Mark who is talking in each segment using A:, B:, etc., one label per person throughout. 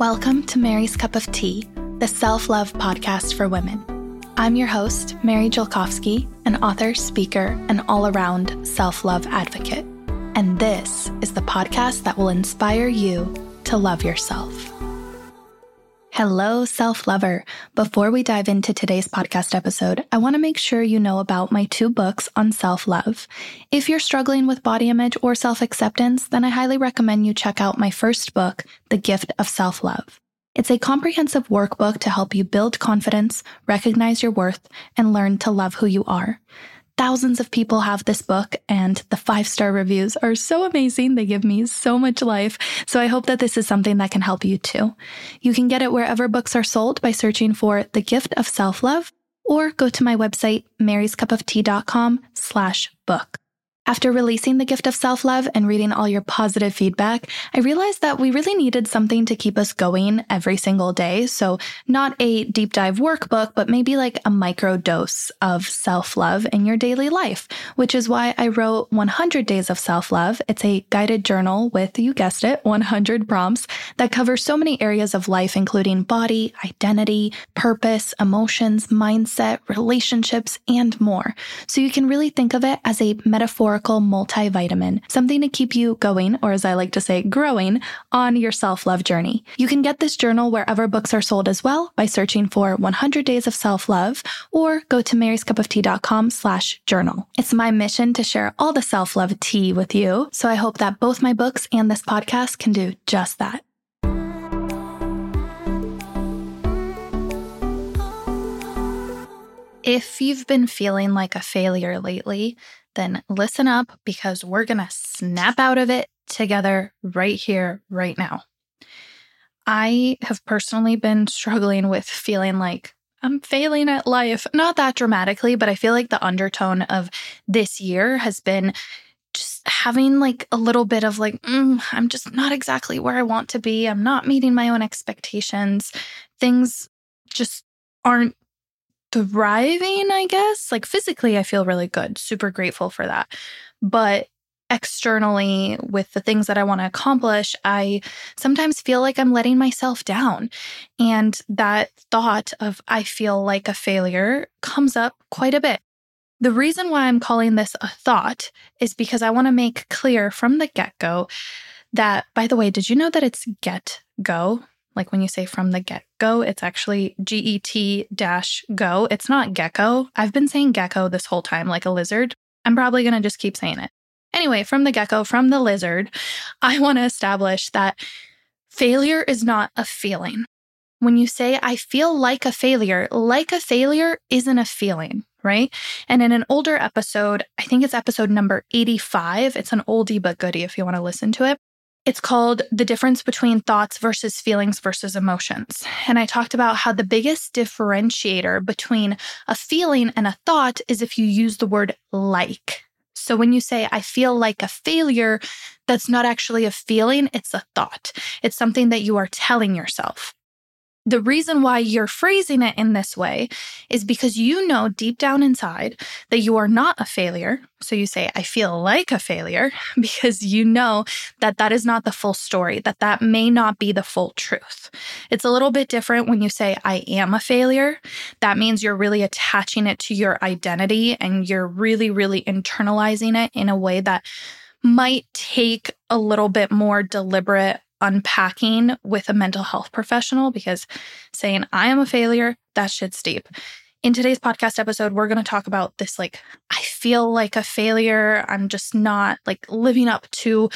A: Welcome to Mary's Cup of Tea, the self love podcast for women. I'm your host, Mary Jelkovsky, an author, speaker, and all around self love advocate. And this is the podcast that will inspire you to love yourself. Hello, self lover. Before we dive into today's podcast episode, I want to make sure you know about my two books on self love. If you're struggling with body image or self acceptance, then I highly recommend you check out my first book, The Gift of Self Love. It's a comprehensive workbook to help you build confidence, recognize your worth, and learn to love who you are. Thousands of people have this book, and the five star reviews are so amazing. They give me so much life. So I hope that this is something that can help you too. You can get it wherever books are sold by searching for The Gift of Self Love or go to my website, maryscupoftea.com slash book. After releasing The Gift of Self Love and reading all your positive feedback, I realized that we really needed something to keep us going every single day. So, not a deep dive workbook, but maybe like a micro dose of self love in your daily life, which is why I wrote 100 Days of Self Love. It's a guided journal with, you guessed it, 100 prompts that cover so many areas of life, including body, identity, purpose, emotions, mindset, relationships, and more. So, you can really think of it as a metaphorical multivitamin, something to keep you going, or as I like to say, growing on your self love journey. You can get this journal wherever books are sold as well by searching for 100 Days of Self Love or go to maryscupoftea.com slash journal. It's my mission to share all the self love tea with you. So I hope that both my books and this podcast can do just that. If you've been feeling like a failure lately, then listen up because we're going to snap out of it together right here, right now. I have personally been struggling with feeling like I'm failing at life. Not that dramatically, but I feel like the undertone of this year has been just having like a little bit of like, mm, I'm just not exactly where I want to be. I'm not meeting my own expectations. Things just aren't thriving, I guess. Like physically, I feel really good, super grateful for that. But externally, with the things that I want to accomplish, I sometimes feel like I'm letting myself down. And that thought of I feel like a failure comes up quite a bit. The reason why I'm calling this a thought is because I want to make clear from the get go that, by the way, did you know that it's get go? Like when you say from the get go, it's actually G E T dash go. It's not gecko. I've been saying gecko this whole time, like a lizard. I'm probably going to just keep saying it. Anyway, from the gecko, from the lizard, I want to establish that failure is not a feeling. When you say, I feel like a failure, like a failure isn't a feeling, right? And in an older episode, I think it's episode number 85, it's an oldie but goodie if you want to listen to it. It's called The Difference Between Thoughts versus Feelings versus Emotions. And I talked about how the biggest differentiator between a feeling and a thought is if you use the word like. So when you say, I feel like a failure, that's not actually a feeling, it's a thought. It's something that you are telling yourself. The reason why you're phrasing it in this way is because you know deep down inside that you are not a failure. So you say, I feel like a failure because you know that that is not the full story, that that may not be the full truth. It's a little bit different when you say, I am a failure. That means you're really attaching it to your identity and you're really, really internalizing it in a way that might take a little bit more deliberate unpacking with a mental health professional because saying I am a failure, that shit's deep. In today's podcast episode, we're going to talk about this like, I feel like a failure. I'm just not like living up to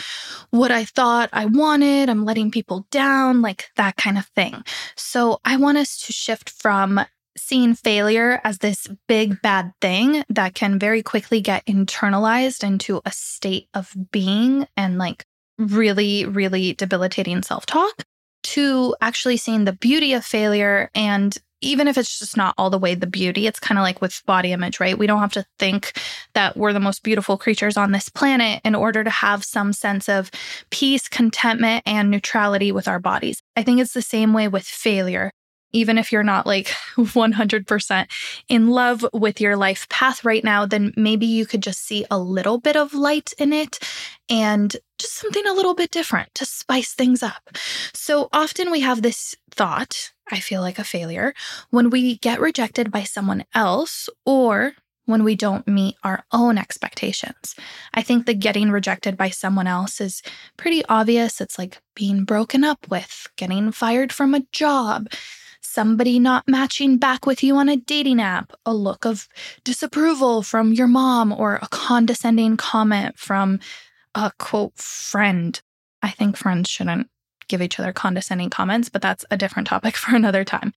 A: what I thought I wanted. I'm letting people down, like that kind of thing. So I want us to shift from seeing failure as this big bad thing that can very quickly get internalized into a state of being and like really, really debilitating self talk to actually seeing the beauty of failure. And even if it's just not all the way the beauty, it's kind of like with body image, right? We don't have to think that we're the most beautiful creatures on this planet in order to have some sense of peace, contentment, and neutrality with our bodies. I think it's the same way with failure even if you're not like 100% in love with your life path right now, then maybe you could just see a little bit of light in it and just something a little bit different to spice things up. So often we have this thought, I feel like a failure, when we get rejected by someone else or when we don't meet our own expectations. I think the getting rejected by someone else is pretty obvious. It's like being broken up with, getting fired from a job, somebody not matching back with you on a dating app, a look of disapproval from your mom, or a condescending comment from a quote friend. I think friends shouldn't give each other condescending comments, but that's a different topic for another time.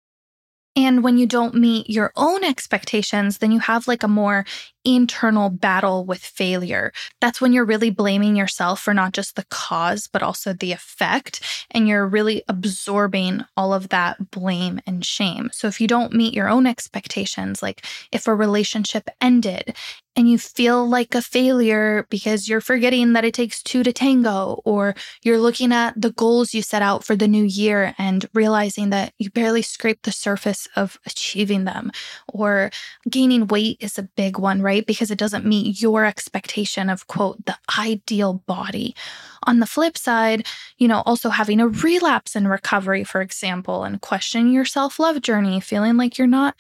A: And when you don't meet your own expectations, then you have like a more internal battle with failure. That's when you're really blaming yourself for not just the cause, but also the effect. And you're really absorbing all of that blame and shame. So if you don't meet your own expectations, like if a relationship ended and you feel like a failure because you're forgetting that it takes two to tango, or you're looking at the goals you set out for the new year and realizing that you barely scraped the surface of achieving them, or gaining weight is a big one, right? Because it doesn't meet your expectation of, quote, the ideal body. On the flip side, you know, also having a relapse in recovery, for example, and questioning your self love journey, feeling like you're not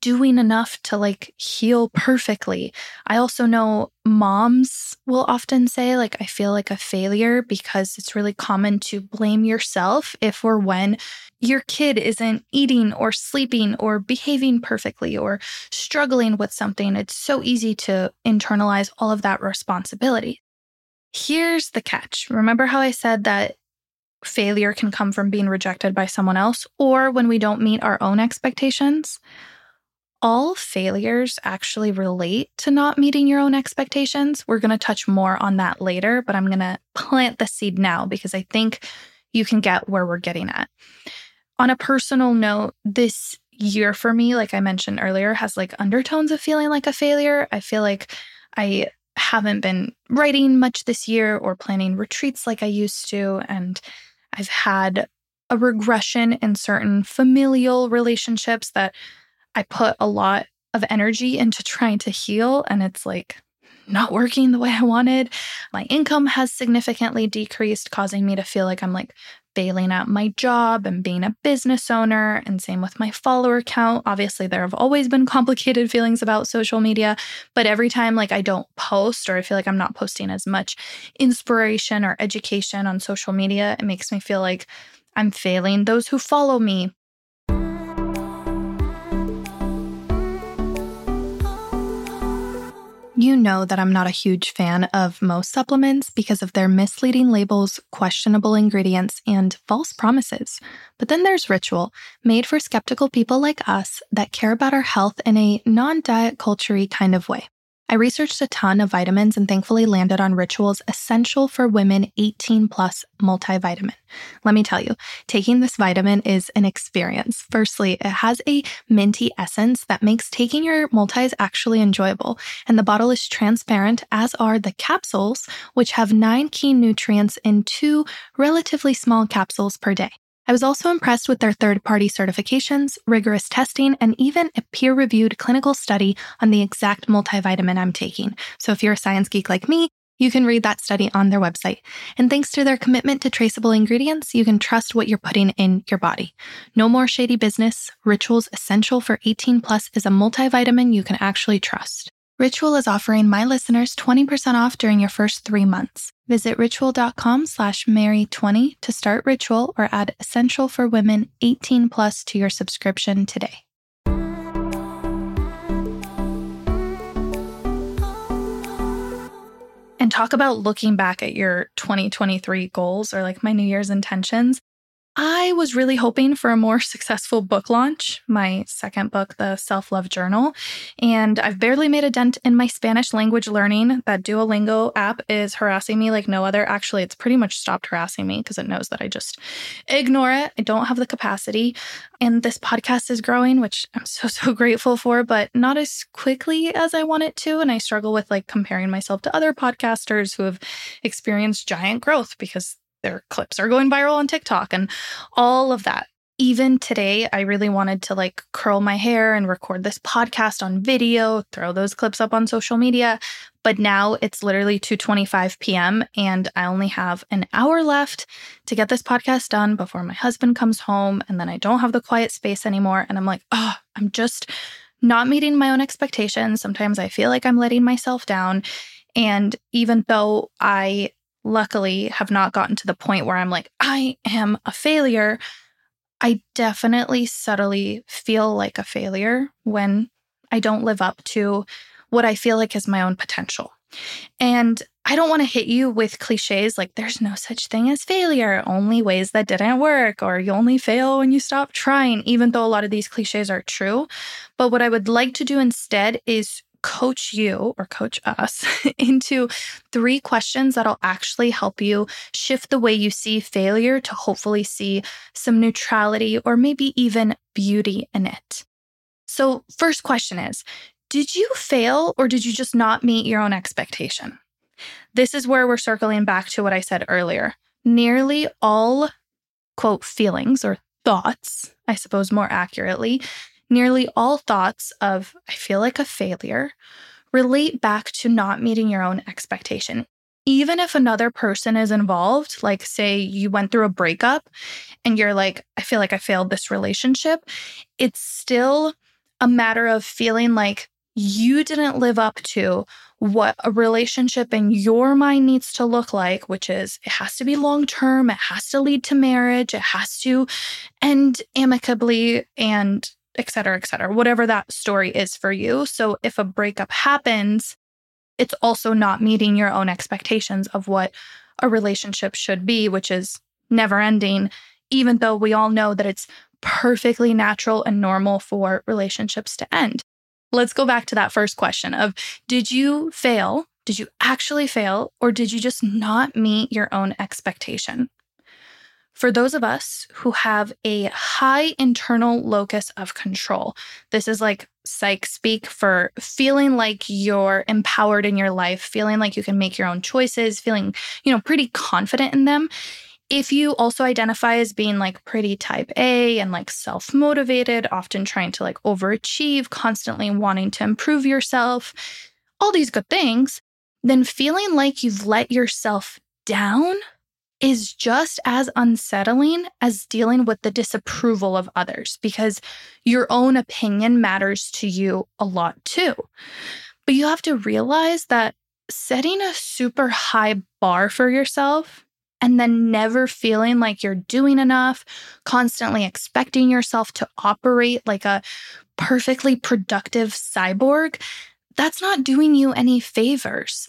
A: doing enough to like heal perfectly. I also know moms will often say, like, I feel like a failure because it's really common to blame yourself if or when your kid isn't eating or sleeping or behaving perfectly or struggling with something. It's so easy to internalize all of that responsibility. Here's the catch. Remember how I said that failure can come from being rejected by someone else or when we don't meet our own expectations? All failures actually relate to not meeting your own expectations. We're going to touch more on that later, but I'm going to plant the seed now because I think you can get where we're getting at. On a personal note, this year for me, like I mentioned earlier, has like undertones of feeling like a failure. I feel like I haven't been writing much this year or planning retreats like I used to. And I've had a regression in certain familial relationships that I put a lot of energy into trying to heal, and it's like not working the way I wanted. My income has significantly decreased, causing me to feel like I'm like failing at my job and being a business owner. And same with my follower count. Obviously, there have always been complicated feelings about social media, but every time like I don't post or I feel like I'm not posting as much inspiration or education on social media, it makes me feel like I'm failing those who follow me You know that I'm not a huge fan of most supplements because of their misleading labels, questionable ingredients, and false promises. But then there's Ritual, made for skeptical people like us that care about our health in a non diet culture kind of way. I researched a ton of vitamins and thankfully landed on Ritual's Essential for Women 18 Plus multivitamin. Let me tell you, taking this vitamin is an experience. Firstly, it has a minty essence that makes taking your multis actually enjoyable, and the bottle is transparent, as are the capsules, which have nine key nutrients in two relatively small capsules per day. I was also impressed with their third party certifications, rigorous testing, and even a peer reviewed clinical study on the exact multivitamin I'm taking. So if you're a science geek like me, you can read that study on their website. And thanks to their commitment to traceable ingredients, you can trust what you're putting in your body. No more shady business. Rituals Essential for 18 Plus is a multivitamin you can actually trust. Ritual is offering my listeners 20% off during your first three months. Visit ritual.com slash Mary20 to start Ritual or add Essential for Women 18 plus to your subscription today. And talk about looking back at your 2023 goals or like my New Year's intentions. I was really hoping for a more successful book launch, my second book, The Self Love Journal. And I've barely made a dent in my Spanish language learning. That Duolingo app is harassing me like no other. Actually, it's pretty much stopped harassing me because it knows that I just ignore it. I don't have the capacity. And this podcast is growing, which I'm so, so grateful for, but not as quickly as I want it to. And I struggle with like comparing myself to other podcasters who have experienced giant growth because their clips are going viral on TikTok and all of that. even today, I really wanted to like curl my hair and record this podcast on video, throw those clips up on social media. But now it's literally 2:25 p.m. and I only have an hour left to get this podcast done before my husband comes home and then I don't have the quiet space anymore and I'm like, "Oh, I'm just not meeting my own expectations. Sometimes I feel like I'm letting myself down." And even though I luckily have not gotten to the point where I'm like, I am a failure, I definitely subtly feel like a failure when I don't live up to what I feel like is my own potential. And I don't want to hit you with cliches like there's no such thing as failure, only ways that didn't work, or you only fail when you stop trying, even though a lot of these cliches are true. But what I would like to do instead is coach you or coach us into three questions that'll actually help you shift the way you see failure to hopefully see some neutrality or maybe even beauty in it. So, first question is Did you fail or did you just not meet your own expectation? This is where we're circling back to what I said earlier. Nearly all, quote, feelings or thoughts, I suppose more accurately, Nearly all thoughts of, I feel like a failure, relate back to not meeting your own expectation. Even if another person is involved, like say you went through a breakup and you're like, I feel like I failed this relationship, it's still a matter of feeling like you didn't live up to what a relationship in your mind needs to look like, which is it has to be long term, it has to lead to marriage, it has to end amicably and et cetera, et cetera, whatever that story is for you. So if a breakup happens, it's also not meeting your own expectations of what a relationship should be, which is never ending, even though we all know that it's perfectly natural and normal for relationships to end. Let's go back to that first question of did you fail? Did you actually fail or did you just not meet your own expectation? For those of us who have a high internal locus of control, this is like psych speak for feeling like you're empowered in your life, feeling like you can make your own choices, feeling, you know, pretty confident in them. If you also identify as being like pretty type A and like self motivated, often trying to like overachieve, constantly wanting to improve yourself, all these good things, then feeling like you've let yourself down is just as unsettling as dealing with the disapproval of others because your own opinion matters to you a lot too. But you have to realize that setting a super high bar for yourself and then never feeling like you're doing enough, constantly expecting yourself to operate like a perfectly productive cyborg, that's not doing you any favors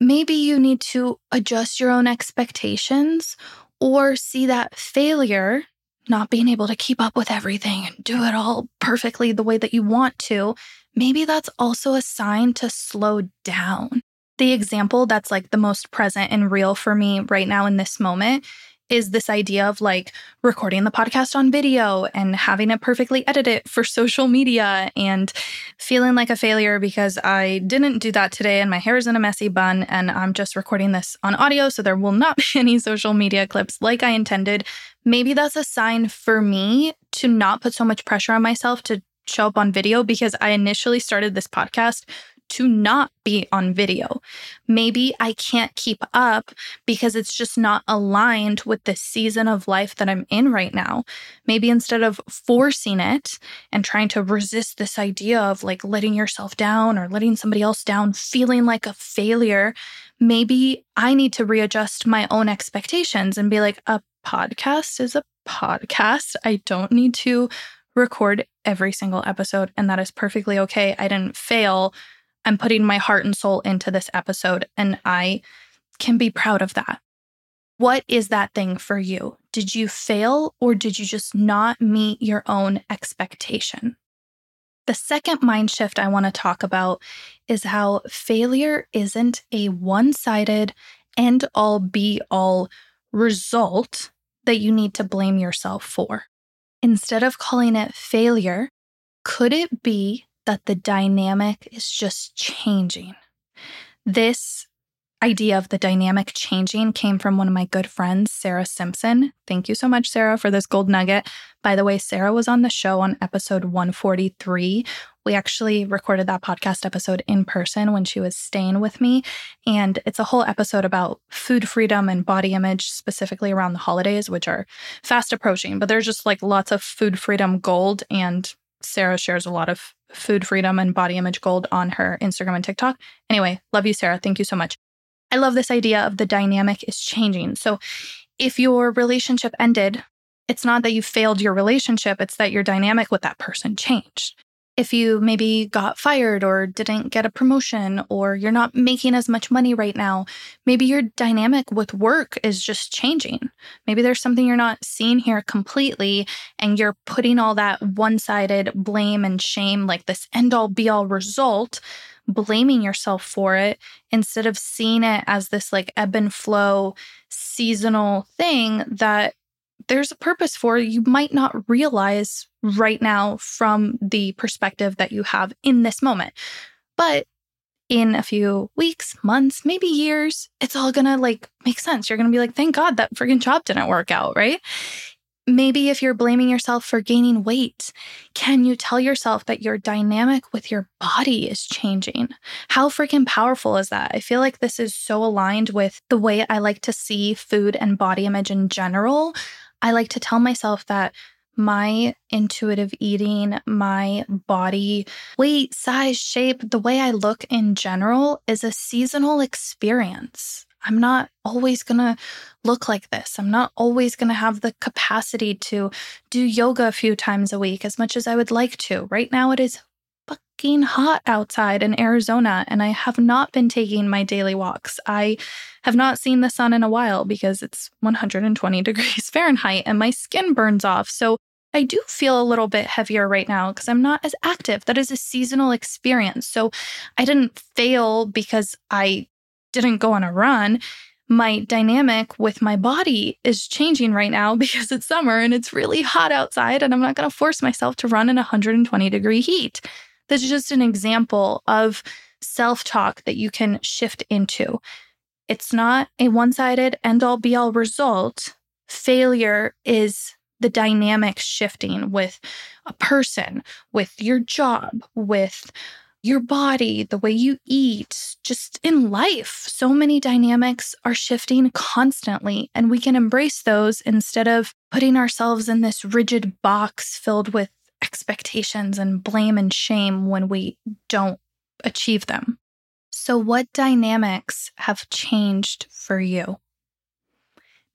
A: maybe you need to adjust your own expectations or see that failure, not being able to keep up with everything and do it all perfectly the way that you want to, maybe that's also a sign to slow down. The example that's like the most present and real for me right now in this moment is this idea of like recording the podcast on video and having it perfectly edited for social media and feeling like a failure because I didn't do that today and my hair is in a messy bun and I'm just recording this on audio. So there will not be any social media clips like I intended. Maybe that's a sign for me to not put so much pressure on myself to show up on video because I initially started this podcast to not be on video. Maybe I can't keep up because it's just not aligned with the season of life that I'm in right now. Maybe instead of forcing it and trying to resist this idea of like letting yourself down or letting somebody else down, feeling like a failure, maybe I need to readjust my own expectations and be like, a podcast is a podcast. I don't need to record every single episode, and that is perfectly okay. I didn't fail I'm putting my heart and soul into this episode, and I can be proud of that. What is that thing for you? Did you fail or did you just not meet your own expectation? The second mind shift I want to talk about is how failure isn't a one sided end all be all result that you need to blame yourself for. Instead of calling it failure, could it be that the dynamic is just changing. This, idea of the dynamic changing came from one of my good friends, Sarah Simpson. Thank you so much, Sarah, for this gold nugget. By the way, Sarah was on the show on episode 143. We actually recorded that podcast episode in person when she was staying with me. And it's a whole episode about food freedom and body image, specifically around the holidays, which are fast approaching. But there's just like lots of food freedom gold. And Sarah shares a lot of food freedom and body image gold on her Instagram and TikTok. Anyway, love you, Sarah. Thank you so much. I love this idea of the dynamic is changing. So if your relationship ended, it's not that you failed your relationship, it's that your dynamic with that person changed. If you maybe got fired or didn't get a promotion or you're not making as much money right now, maybe your dynamic with work is just changing. Maybe there's something you're not seeing here completely and you're putting all that one sided blame and shame, like this end all be all result blaming yourself for it instead of seeing it as this like ebb and flow seasonal thing that there's a purpose for you might not realize right now from the perspective that you have in this moment. But in a few weeks, months, maybe years, it's all gonna like make sense. You're gonna be like, thank God that freaking job didn't work out, right? Maybe if you're blaming yourself for gaining weight, can you tell yourself that your dynamic with your body is changing? How freaking powerful is that? I feel like this is so aligned with the way I like to see food and body image in general. I like to tell myself that my intuitive eating, my body weight, size, shape, the way I look in general is a seasonal experience. I'm not always going to look like this. I'm not always going to have the capacity to do yoga a few times a week as much as I would like to. Right now, it is fucking hot outside in Arizona, and I have not been taking my daily walks. I have not seen the sun in a while because it's 120 degrees Fahrenheit and my skin burns off. So I do feel a little bit heavier right now because I'm not as active. That is a seasonal experience. So I didn't fail because I didn't go on a run, my dynamic with my body is changing right now because it's summer and it's really hot outside, and I'm not going to force myself to run in 120 degree heat. This is just an example of self talk that you can shift into. It's not a one sided end all be all result. Failure is the dynamic shifting with a person, with your job, with your body, the way you eat, just in life. So many dynamics are shifting constantly, and we can embrace those instead of putting ourselves in this rigid box filled with expectations and blame and shame when we don't achieve them. So, what dynamics have changed for you?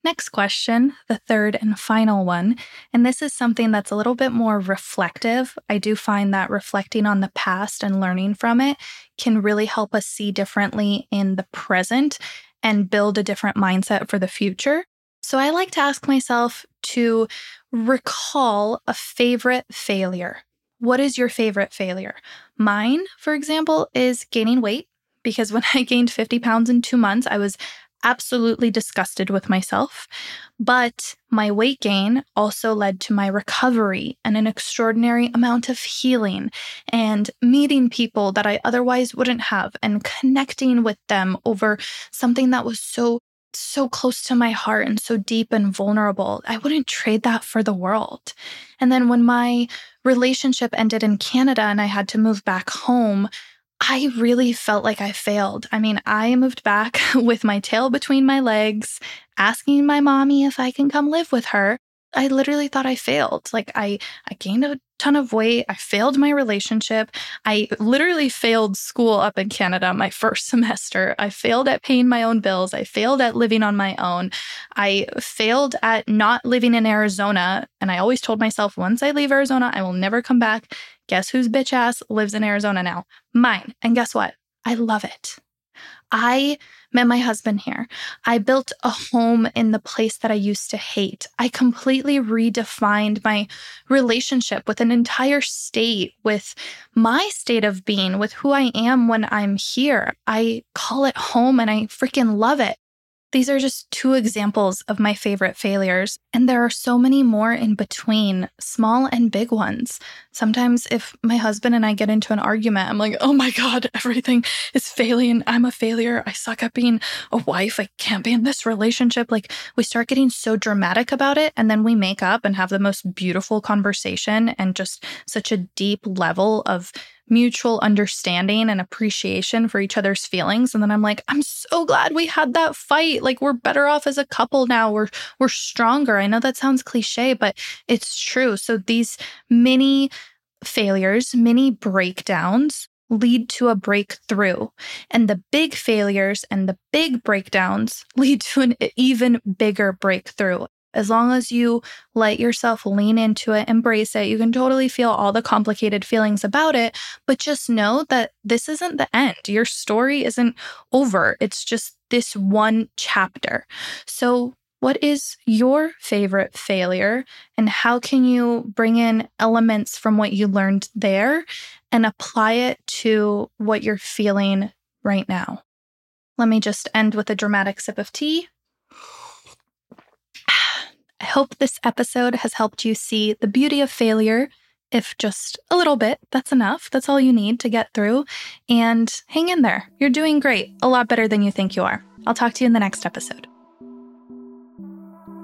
A: Next question, the third and final one. And this is something that's a little bit more reflective. I do find that reflecting on the past and learning from it can really help us see differently in the present and build a different mindset for the future. So I like to ask myself to recall a favorite failure. What is your favorite failure? Mine, for example, is gaining weight because when I gained 50 pounds in two months, I was absolutely disgusted with myself. But my weight gain also led to my recovery and an extraordinary amount of healing and meeting people that I otherwise wouldn't have and connecting with them over something that was so so close to my heart and so deep and vulnerable. I wouldn't trade that for the world. And then when my relationship ended in Canada and I had to move back home, I really felt like I failed. I mean, I moved back with my tail between my legs, asking my mommy if I can come live with her. I literally thought I failed. Like I I gained a ton of weight. I failed my relationship. I literally failed school up in Canada my first semester. I failed at paying my own bills. I failed at living on my own. I failed at not living in Arizona, and I always told myself once I leave Arizona, I will never come back. Guess whose bitch ass lives in Arizona now? Mine. And guess what? I love it. I met my husband here. I built a home in the place that I used to hate. I completely redefined my relationship with an entire state, with my state of being, with who I am when I'm here. I call it home and I freaking love it. These are just two examples of my favorite failures, and there are so many more in between, small and big ones. Sometimes, if my husband and I get into an argument, I'm like, oh my God, everything is failing. I'm a failure. I suck at being a wife. I can't be in this relationship. Like, we start getting so dramatic about it, and then we make up and have the most beautiful conversation and just such a deep level of mutual understanding and appreciation for each other's feelings. And then I'm like I'm so glad we had that fight. Like we're better off as a couple now. We're we're stronger. I know that sounds cliche but it's true. So these mini failures mini breakdowns lead to a breakthrough. And the big failures and the big breakdowns lead to an even bigger breakthrough. As long as you let yourself lean into it, embrace it, you can totally feel all the complicated feelings about it. But just know that this isn't the end. Your story isn't over. It's just this one chapter. So, what is your favorite failure, and how can you bring in elements from what you learned there and apply it to what you're feeling right now? Let me just end with a dramatic sip of tea. I hope this episode has helped you see the beauty of failure, if just a little bit. That's enough. That's all you need to get through. And hang in there. You're doing great, a lot better than you think you are. I'll talk to you in the next episode.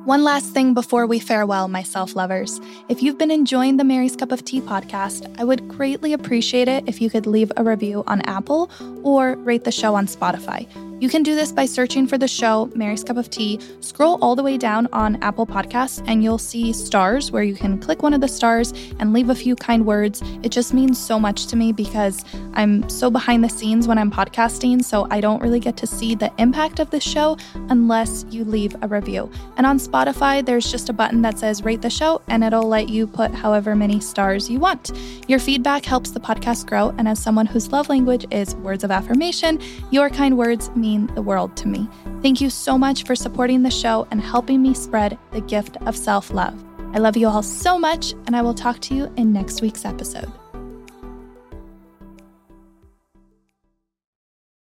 A: One last thing before we farewell, my self lovers. If you've been enjoying the Mary's Cup of Tea podcast, I would greatly appreciate it if you could leave a review on Apple or rate the show on Spotify. You can do this by searching for the show, Mary's Cup of Tea. Scroll all the way down on Apple Podcasts, and you'll see stars where you can click one of the stars and leave a few kind words. It just means so much to me because I'm so behind the scenes when I'm podcasting, so I don't really get to see the impact of the show unless you leave a review. And on Spotify, there's just a button that says rate the show, and it'll let you put however many stars you want. Your feedback helps the podcast grow, and as someone whose love language is words of affirmation, your kind words mean mean the world to me. Thank you so much for supporting the show and helping me spread the gift of self love. I love you all so much, and I will talk to you in next week's episode.